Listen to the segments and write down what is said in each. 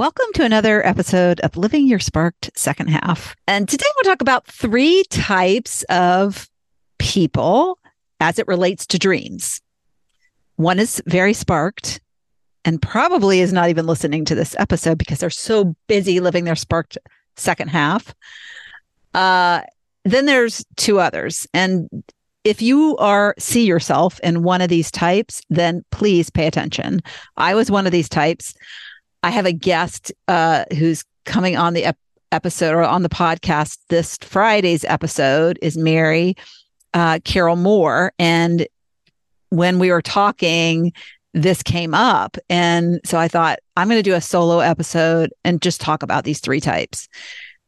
Welcome to another episode of Living Your Sparked Second Half. And today we'll talk about three types of people as it relates to dreams. One is very sparked and probably is not even listening to this episode because they're so busy living their sparked second half. Uh, then there's two others. And if you are see yourself in one of these types, then please pay attention. I was one of these types. I have a guest uh, who's coming on the ep- episode or on the podcast. This Friday's episode is Mary uh, Carroll Moore. And when we were talking, this came up. And so I thought, I'm going to do a solo episode and just talk about these three types,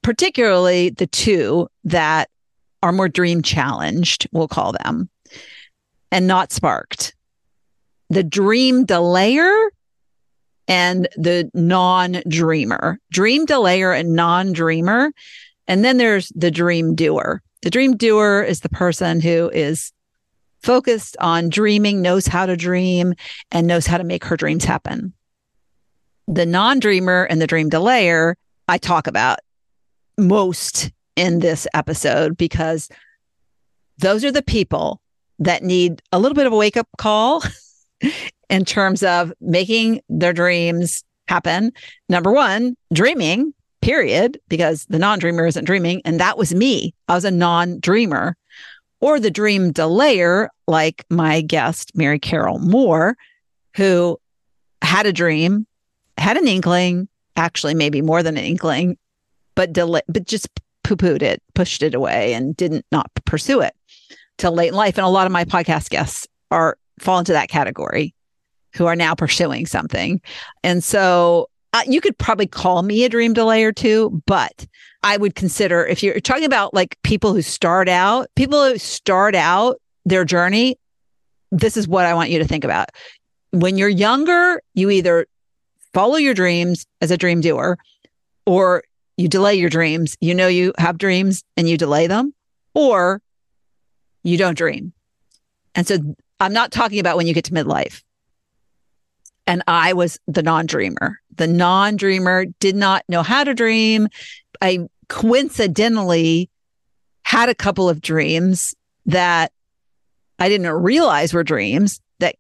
particularly the two that are more dream challenged, we'll call them, and not sparked. The dream delayer and the non dreamer, dream delayer and non dreamer. And then there's the dream doer. The dream doer is the person who is focused on dreaming, knows how to dream, and knows how to make her dreams happen. The non dreamer and the dream delayer, I talk about most in this episode because those are the people that need a little bit of a wake up call in terms of making their dreams happen. Number one, dreaming, period, because the non dreamer isn't dreaming. And that was me. I was a non dreamer. Or the dream delayer, like my guest, Mary Carroll Moore, who had a dream, had an inkling, actually, maybe more than an inkling, but delay, but just poo pooed it, pushed it away, and didn't not pursue it till late in life. And a lot of my podcast guests are fall into that category who are now pursuing something. And so uh, you could probably call me a dream delayer too, but I would consider if you're talking about like people who start out, people who start out their journey, this is what I want you to think about. When you're younger, you either follow your dreams as a dream doer or you delay your dreams. You know, you have dreams and you delay them, or you don't dream. And so I'm not talking about when you get to midlife and I was the non dreamer. The non dreamer did not know how to dream. I coincidentally had a couple of dreams that I didn't realize were dreams that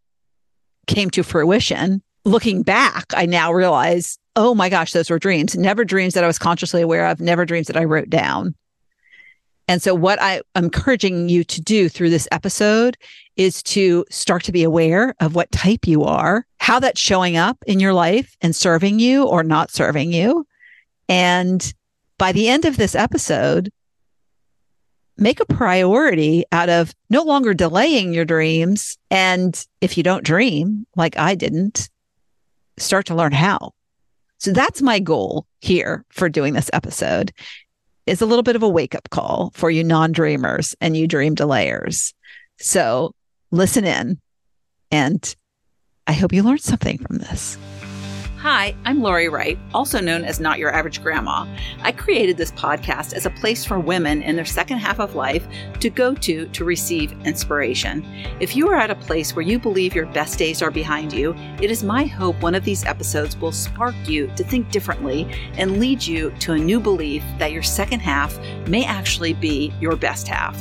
came to fruition. Looking back, I now realize, oh my gosh, those were dreams. Never dreams that I was consciously aware of, never dreams that I wrote down. And so, what I, am encouraging you to do through this episode is to start to be aware of what type you are, how that's showing up in your life and serving you or not serving you. And by the end of this episode, make a priority out of no longer delaying your dreams. And if you don't dream, like I didn't, start to learn how. So that's my goal here for doing this episode is a little bit of a wake up call for you non dreamers and you dream delayers. So listen in and I hope you learned something from this. Hi, I'm Lori Wright, also known as Not Your Average Grandma. I created this podcast as a place for women in their second half of life to go to to receive inspiration. If you are at a place where you believe your best days are behind you, it is my hope one of these episodes will spark you to think differently and lead you to a new belief that your second half may actually be your best half.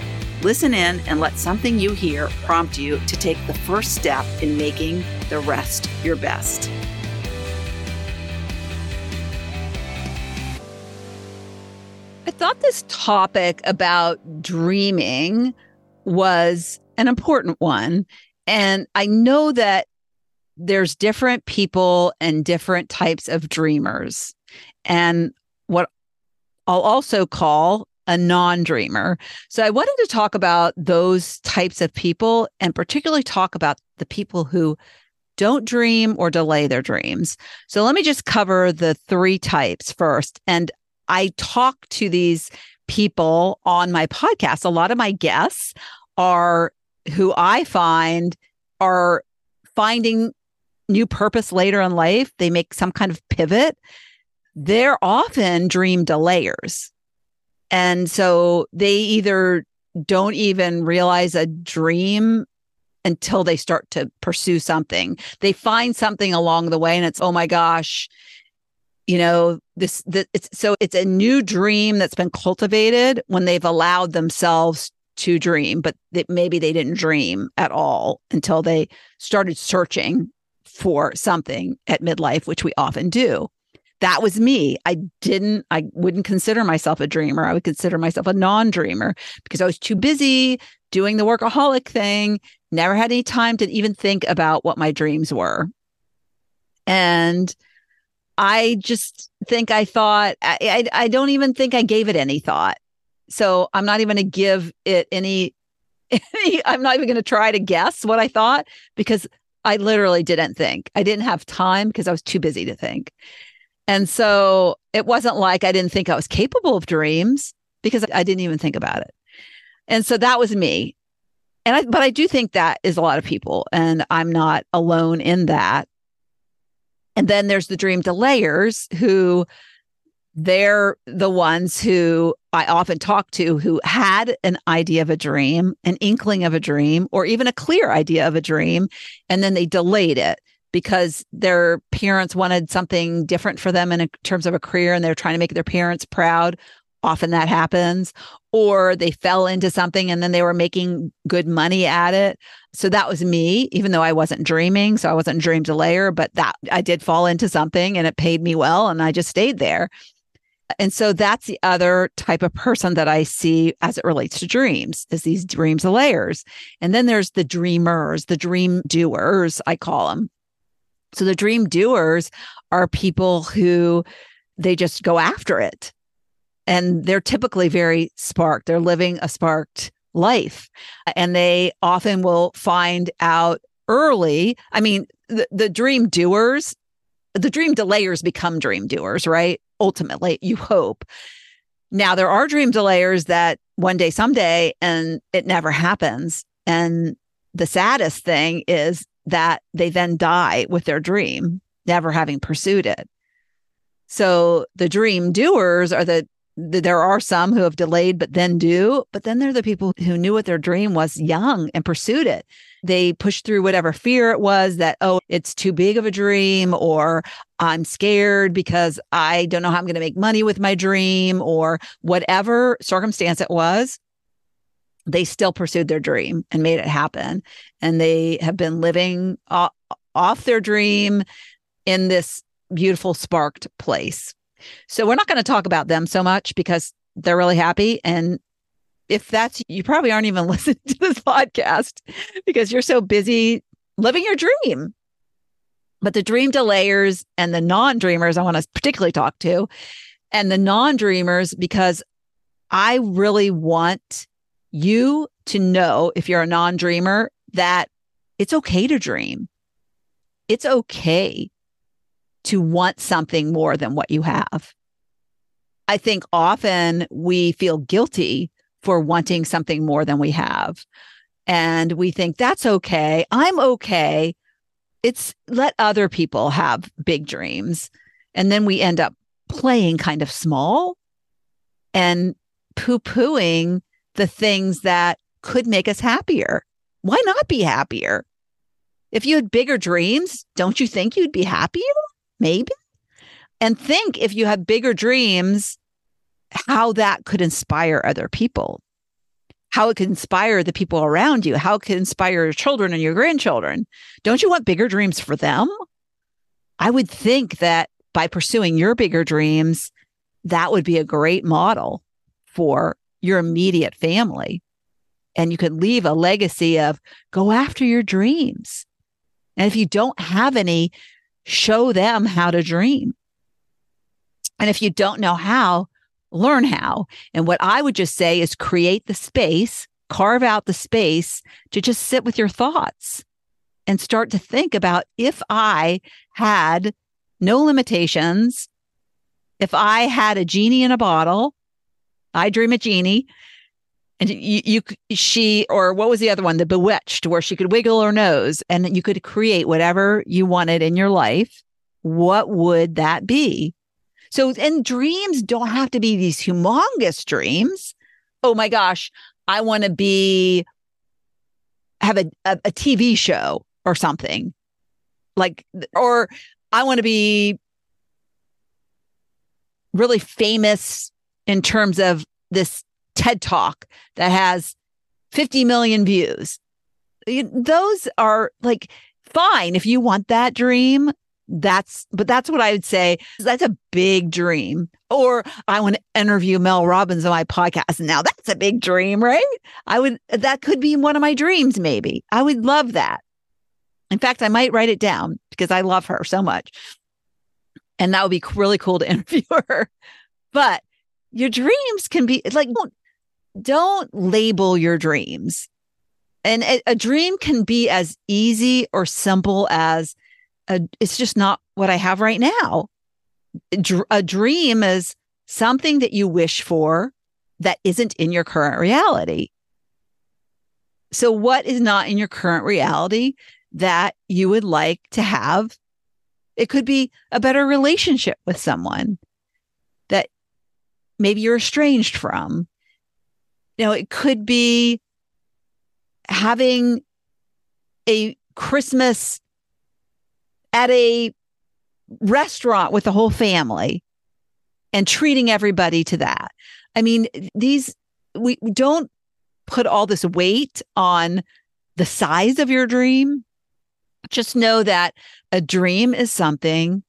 Listen in and let something you hear prompt you to take the first step in making the rest your best. I thought this topic about dreaming was an important one. And I know that there's different people and different types of dreamers. And what I'll also call a non dreamer. So I wanted to talk about those types of people and particularly talk about the people who don't dream or delay their dreams. So let me just cover the three types first. And I talk to these people on my podcast. A lot of my guests are who I find are finding new purpose later in life. They make some kind of pivot. They're often dream delayers. And so they either don't even realize a dream until they start to pursue something. They find something along the way and it's, oh my gosh, you know, this, this it's so it's a new dream that's been cultivated when they've allowed themselves to dream, but that maybe they didn't dream at all until they started searching for something at midlife, which we often do. That was me. I didn't, I wouldn't consider myself a dreamer. I would consider myself a non dreamer because I was too busy doing the workaholic thing, never had any time to even think about what my dreams were. And I just think I thought, I, I, I don't even think I gave it any thought. So I'm not even going to give it any, any I'm not even going to try to guess what I thought because I literally didn't think. I didn't have time because I was too busy to think. And so it wasn't like I didn't think I was capable of dreams because I didn't even think about it. And so that was me. And I, but I do think that is a lot of people, and I'm not alone in that. And then there's the dream delayers who they're the ones who I often talk to who had an idea of a dream, an inkling of a dream, or even a clear idea of a dream, and then they delayed it because their parents wanted something different for them in a, terms of a career and they're trying to make their parents proud. Often that happens. Or they fell into something and then they were making good money at it. So that was me, even though I wasn't dreaming. So I wasn't a dream delayer, but that I did fall into something and it paid me well and I just stayed there. And so that's the other type of person that I see as it relates to dreams is these dreams layers. And then there's the dreamers, the dream doers, I call them. So the dream doers are people who they just go after it. And they're typically very sparked. They're living a sparked life. And they often will find out early. I mean, the, the dream doers, the dream delayers become dream doers, right? Ultimately, you hope. Now, there are dream delayers that one day, someday, and it never happens. And the saddest thing is that they then die with their dream, never having pursued it. So the dream doers are the, the, there are some who have delayed but then do, but then they're the people who knew what their dream was young and pursued it. They pushed through whatever fear it was that, oh, it's too big of a dream, or I'm scared because I don't know how I'm going to make money with my dream, or whatever circumstance it was they still pursued their dream and made it happen. And they have been living off, off their dream in this beautiful, sparked place. So we're not going to talk about them so much because they're really happy. And if that's, you probably aren't even listening to this podcast because you're so busy living your dream. But the dream delayers and the non dreamers, I want to particularly talk to, and the non dreamers, because I really want you to know if you're a non dreamer that it's okay to dream. It's okay to want something more than what you have. I think often we feel guilty for wanting something more than we have. And we think that's okay. I'm okay. It's let other people have big dreams. And then we end up playing kind of small and poo pooing the things that could make us happier. Why not be happier? If you had bigger dreams, don't you think you'd be happier? Maybe. And think if you have bigger dreams, how that could inspire other people, how it could inspire the people around you, how it could inspire your children and your grandchildren. Don't you want bigger dreams for them? I would think that by pursuing your bigger dreams, that would be a great model for your immediate family. And you could leave a legacy of go after your dreams. And if you don't have any, show them how to dream. And if you don't know how, learn how. And what I would just say is create the space, carve out the space to just sit with your thoughts and start to think about if I had no limitations, if I had a genie in a bottle, I dream a genie, and you, you, she, or what was the other one, the bewitched, where she could wiggle her nose and you could create whatever you wanted in your life. What would that be? So, and dreams don't have to be these humongous dreams. Oh my gosh, I want to be, have a, a, a TV show or something like, or I want to be really famous in terms of this TED talk that has 50 million views. Those are like fine if you want that dream. That's, but that's what I would say. That's a big dream. Or I want to interview Mel Robbins on my podcast. Now that's a big dream, right? I would, that could be one of my dreams, maybe. I would love that. In fact, I might write it down because I love her so much. And that would be really cool to interview her. But your dreams can be like, don't, don't label your dreams. And a, a dream can be as easy or simple as a, it's just not what I have right now. A dream is something that you wish for that isn't in your current reality. So, what is not in your current reality that you would like to have? It could be a better relationship with someone maybe you're estranged from. You know, it could be having a Christmas at a restaurant with the whole family and treating everybody to that. I mean, these, we don't put all this weight on the size of your dream. Just know that a dream is something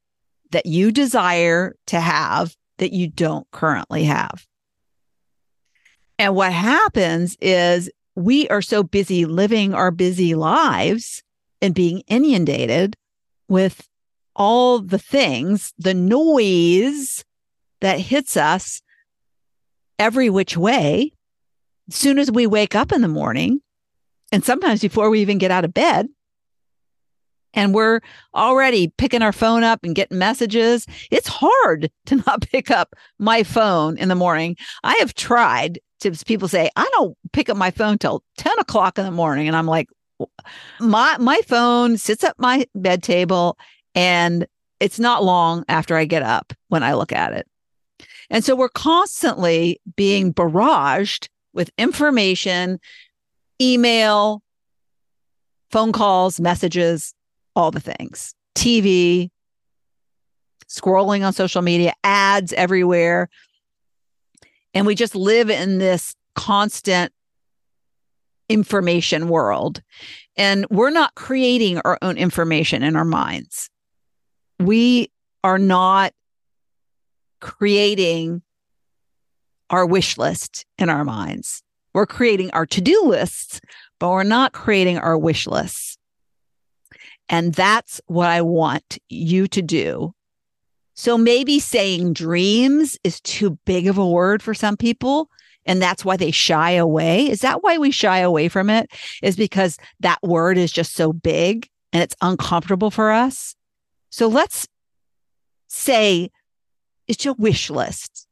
that you desire to have that you don't currently have. And what happens is we are so busy living our busy lives and being inundated with all the things, the noise that hits us every which way. As soon as we wake up in the morning, and sometimes before we even get out of bed, and we're already picking our phone up and getting messages. It's hard to not pick up my phone in the morning. I have tried to people say, I don't pick up my phone till 10 o'clock in the morning. And I'm like, my my phone sits at my bed table and it's not long after I get up when I look at it. And so we're constantly being barraged with information, email, phone calls, messages, all the things TV, scrolling on social media, ads everywhere. And we just live in this constant information world. And we're not creating our own information in our minds. We are not creating our wish list in our minds. We're creating our to do lists, but we're not creating our wish lists. And that's what I want you to do. So maybe saying dreams is too big of a word for some people. And that's why they shy away. Is that why we shy away from it? Is because that word is just so big and it's uncomfortable for us. So let's say it's your wish list.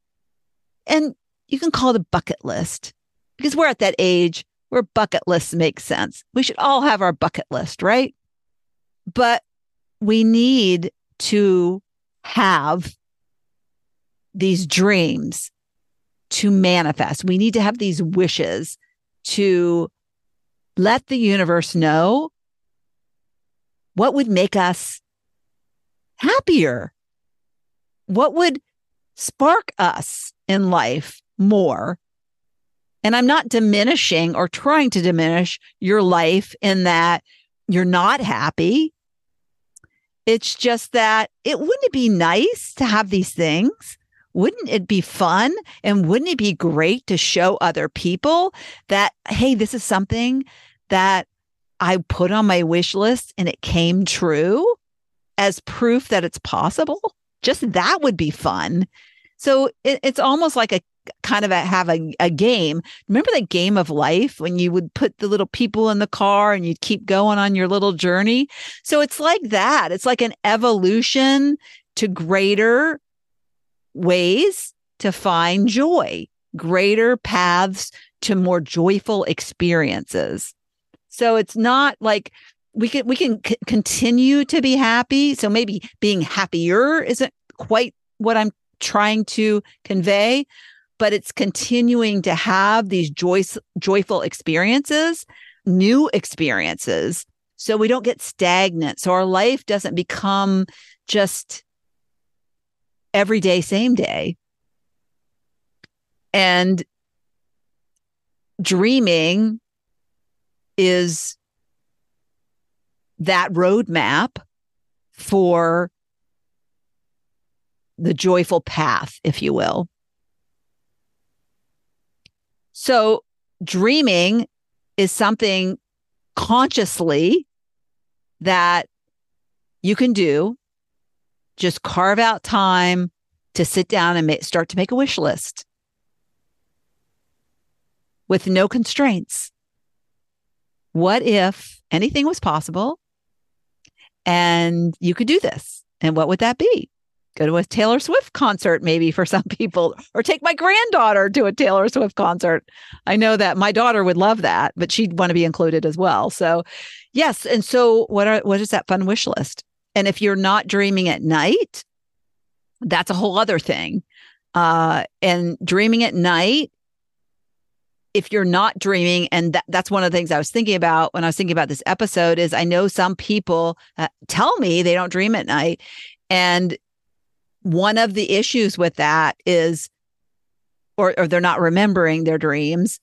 And you can call it a bucket list because we're at that age where bucket lists make sense. We should all have our bucket list, right? But we need to have these dreams to manifest. We need to have these wishes to let the universe know what would make us happier. What would spark us in life more? And I'm not diminishing or trying to diminish your life in that you're not happy. It's just that it wouldn't it be nice to have these things? Wouldn't it be fun? And wouldn't it be great to show other people that, hey, this is something that I put on my wish list and it came true as proof that it's possible? Just that would be fun. So it, it's almost like a kind of a, have a, a game. Remember that game of life when you would put the little people in the car and you'd keep going on your little journey? So it's like that. It's like an evolution to greater ways to find joy, greater paths to more joyful experiences. So it's not like we can we can c- continue to be happy. So maybe being happier isn't quite what I'm trying to convey, but it's continuing to have these joy, joyful experiences, new experiences. So we don't get stagnant. So our life doesn't become just every day, same day. And dreaming is that roadmap for the joyful path, if you will. So, dreaming is something consciously that you can do. Just carve out time to sit down and start to make a wish list with no constraints. What if anything was possible and you could do this? And what would that be? Go to a Taylor Swift concert, maybe for some people, or take my granddaughter to a Taylor Swift concert. I know that my daughter would love that, but she'd want to be included as well. So, yes. And so, what are what is that fun wish list? And if you're not dreaming at night, that's a whole other thing. Uh, and dreaming at night if you're not dreaming and that, that's one of the things i was thinking about when i was thinking about this episode is i know some people uh, tell me they don't dream at night and one of the issues with that is or, or they're not remembering their dreams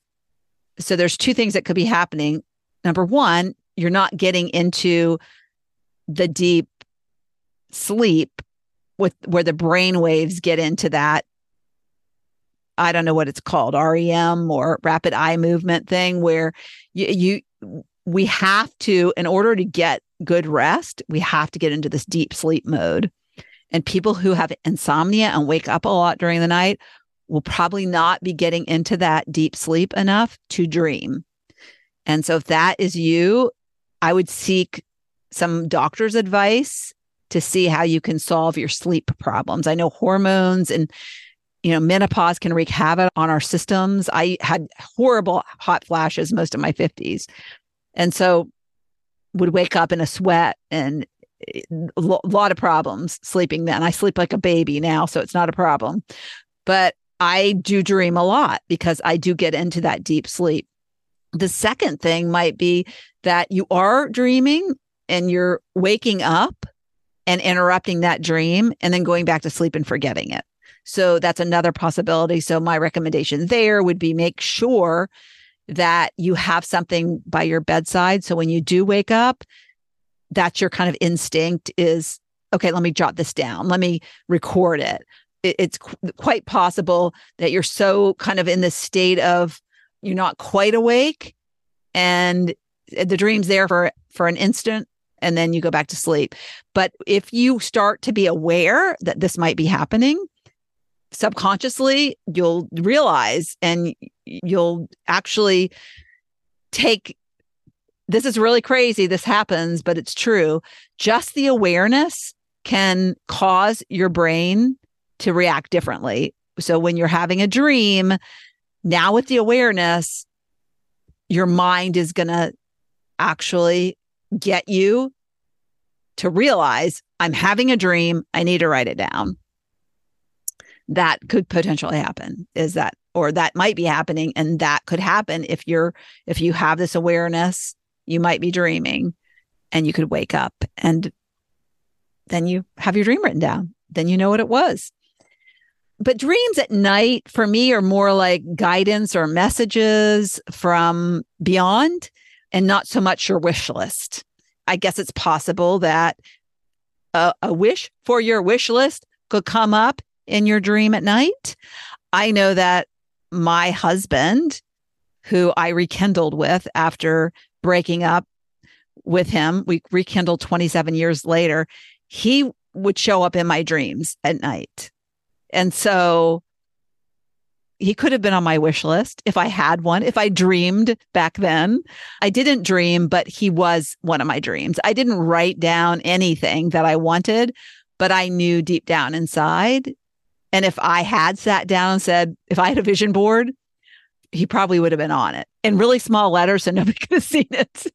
so there's two things that could be happening number one you're not getting into the deep sleep with where the brain waves get into that I don't know what it's called, REM or rapid eye movement thing, where you, you we have to, in order to get good rest, we have to get into this deep sleep mode. And people who have insomnia and wake up a lot during the night will probably not be getting into that deep sleep enough to dream. And so, if that is you, I would seek some doctor's advice to see how you can solve your sleep problems. I know hormones and you know, menopause can wreak havoc on our systems. I had horrible hot flashes most of my 50s. And so would wake up in a sweat and a eh, lot of problems sleeping then. I sleep like a baby now, so it's not a problem. But I do dream a lot because I do get into that deep sleep. The second thing might be that you are dreaming and you're waking up and interrupting that dream and then going back to sleep and forgetting it. So that's another possibility. So my recommendation there would be make sure that you have something by your bedside. So when you do wake up, that's your kind of instinct is okay, let me jot this down. Let me record it. It's qu- quite possible that you're so kind of in this state of you're not quite awake and the dream's there for for an instant and then you go back to sleep. But if you start to be aware that this might be happening, subconsciously you'll realize and you'll actually take this is really crazy this happens but it's true. Just the awareness can cause your brain to react differently. So when you're having a dream now with the awareness your mind is going to actually get you to realize i'm having a dream. I need to write it down. That could potentially happen. Is that or that might be happening and that could happen if you're if you have this awareness you might be dreaming and you could wake up and then you have your dream written down. Then you know what it was. But dreams at night for me are more like guidance or messages from beyond and not so much your wish list. I guess it's possible that a, a wish for your wish list could come up in your dream at night. I know that my husband, who I rekindled with after breaking up with him, we rekindled 27 years later, he would show up in my dreams at night. And so he could have been on my wish list if I had one, if I dreamed back then. I didn't dream, but he was one of my dreams. I didn't write down anything that I wanted, but I knew deep down inside And if I had sat down and said, if I had a vision board, he probably would have been on it in really small letters so nobody could have seen it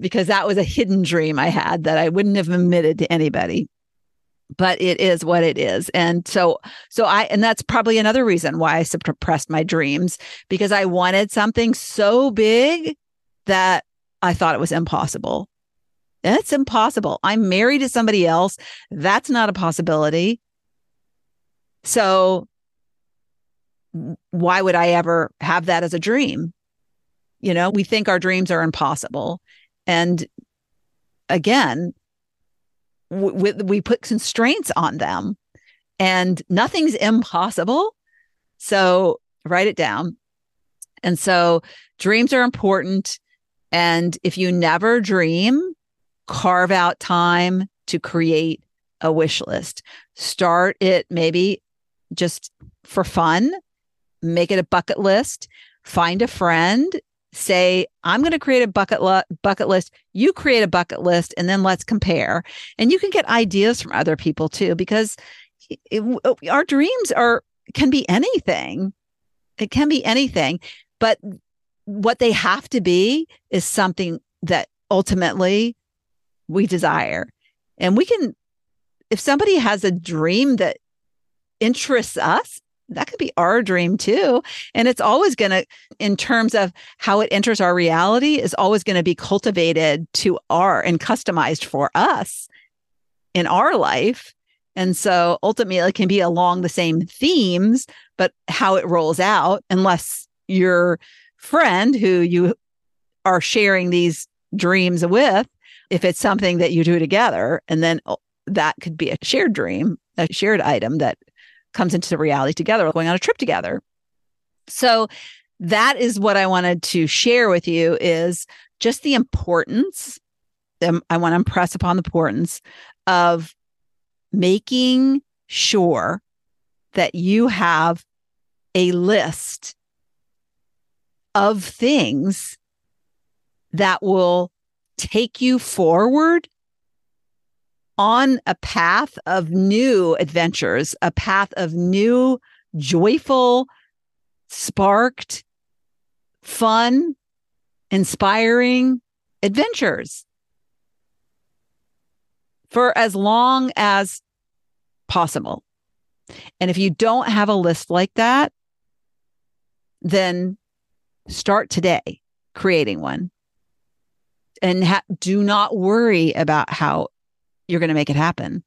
because that was a hidden dream I had that I wouldn't have admitted to anybody. But it is what it is. And so, so I, and that's probably another reason why I suppressed my dreams because I wanted something so big that I thought it was impossible. That's impossible. I'm married to somebody else. That's not a possibility. So why would I ever have that as a dream? You know, we think our dreams are impossible. And again, we, we put constraints on them and nothing's impossible. So write it down. And so dreams are important. And if you never dream, carve out time to create a wish list. Start it maybe just for fun, make it a bucket list, find a friend, say, I'm going to create a bucket, lo- bucket list. You create a bucket list, and then let's compare. And you can get ideas from other people too, because it, it, oh, our dreams are can be anything. It can be anything, but what they have to be is something that ultimately we desire. And we can, if somebody has a dream that interests us, that could be our dream too. And it's always going to, in terms of how it enters our reality, is always going to be cultivated to our and customized for us in our life. And so ultimately, it can be along the same themes, but how it rolls out, unless your friend who you are sharing these dreams with, if it's something that you do together, and then oh, that could be a shared dream, a shared item that comes into reality together, going on a trip together. So that is what I wanted to share with you is just the importance. Um, I want to impress upon the importance of making sure that you have a list of things that will take you forward on a path of new adventures, a path of new, joyful, sparked, fun, inspiring adventures for as long as possible. And if you don't have a list like that, then start today creating one. And ha- do not worry about how you're going to make it happen.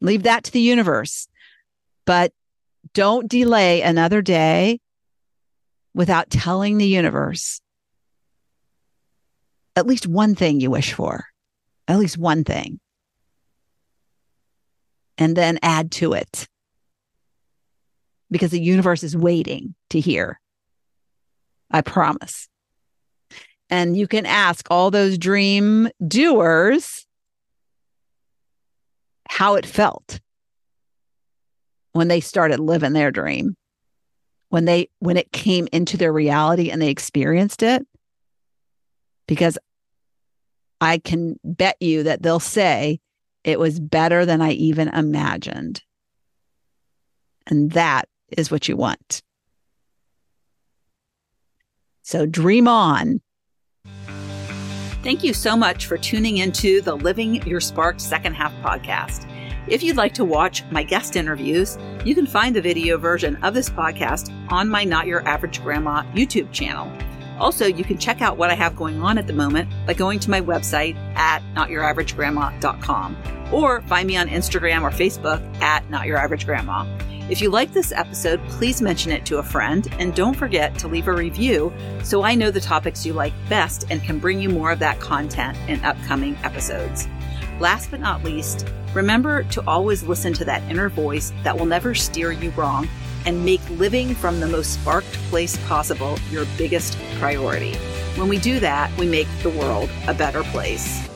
Leave that to the universe. But don't delay another day without telling the universe at least one thing you wish for, at least one thing. And then add to it because the universe is waiting to hear. I promise. And you can ask all those dream doers how it felt when they started living their dream when they when it came into their reality and they experienced it. Because i can bet you that they'll say it was better than i even imagined. And that is what you want. So dream on Thank you so much for tuning into the Living Your Spark Second Half podcast. If you'd like to watch my guest interviews, you can find the video version of this podcast on my Not Your Average Grandma YouTube channel. Also, you can check out what I have going on at the moment by going to my website at notyouraveragegrandma.com or find me on Instagram or Facebook at Not Your Average Grandma. If you like this episode, please mention it to a friend and don't forget to leave a review so I know the topics you like best and can bring you more of that content in upcoming episodes. Last but not least, remember to always listen to that inner voice that will never steer you wrong and make living from the most sparked place possible your biggest priority. When we do that, we make the world a better place.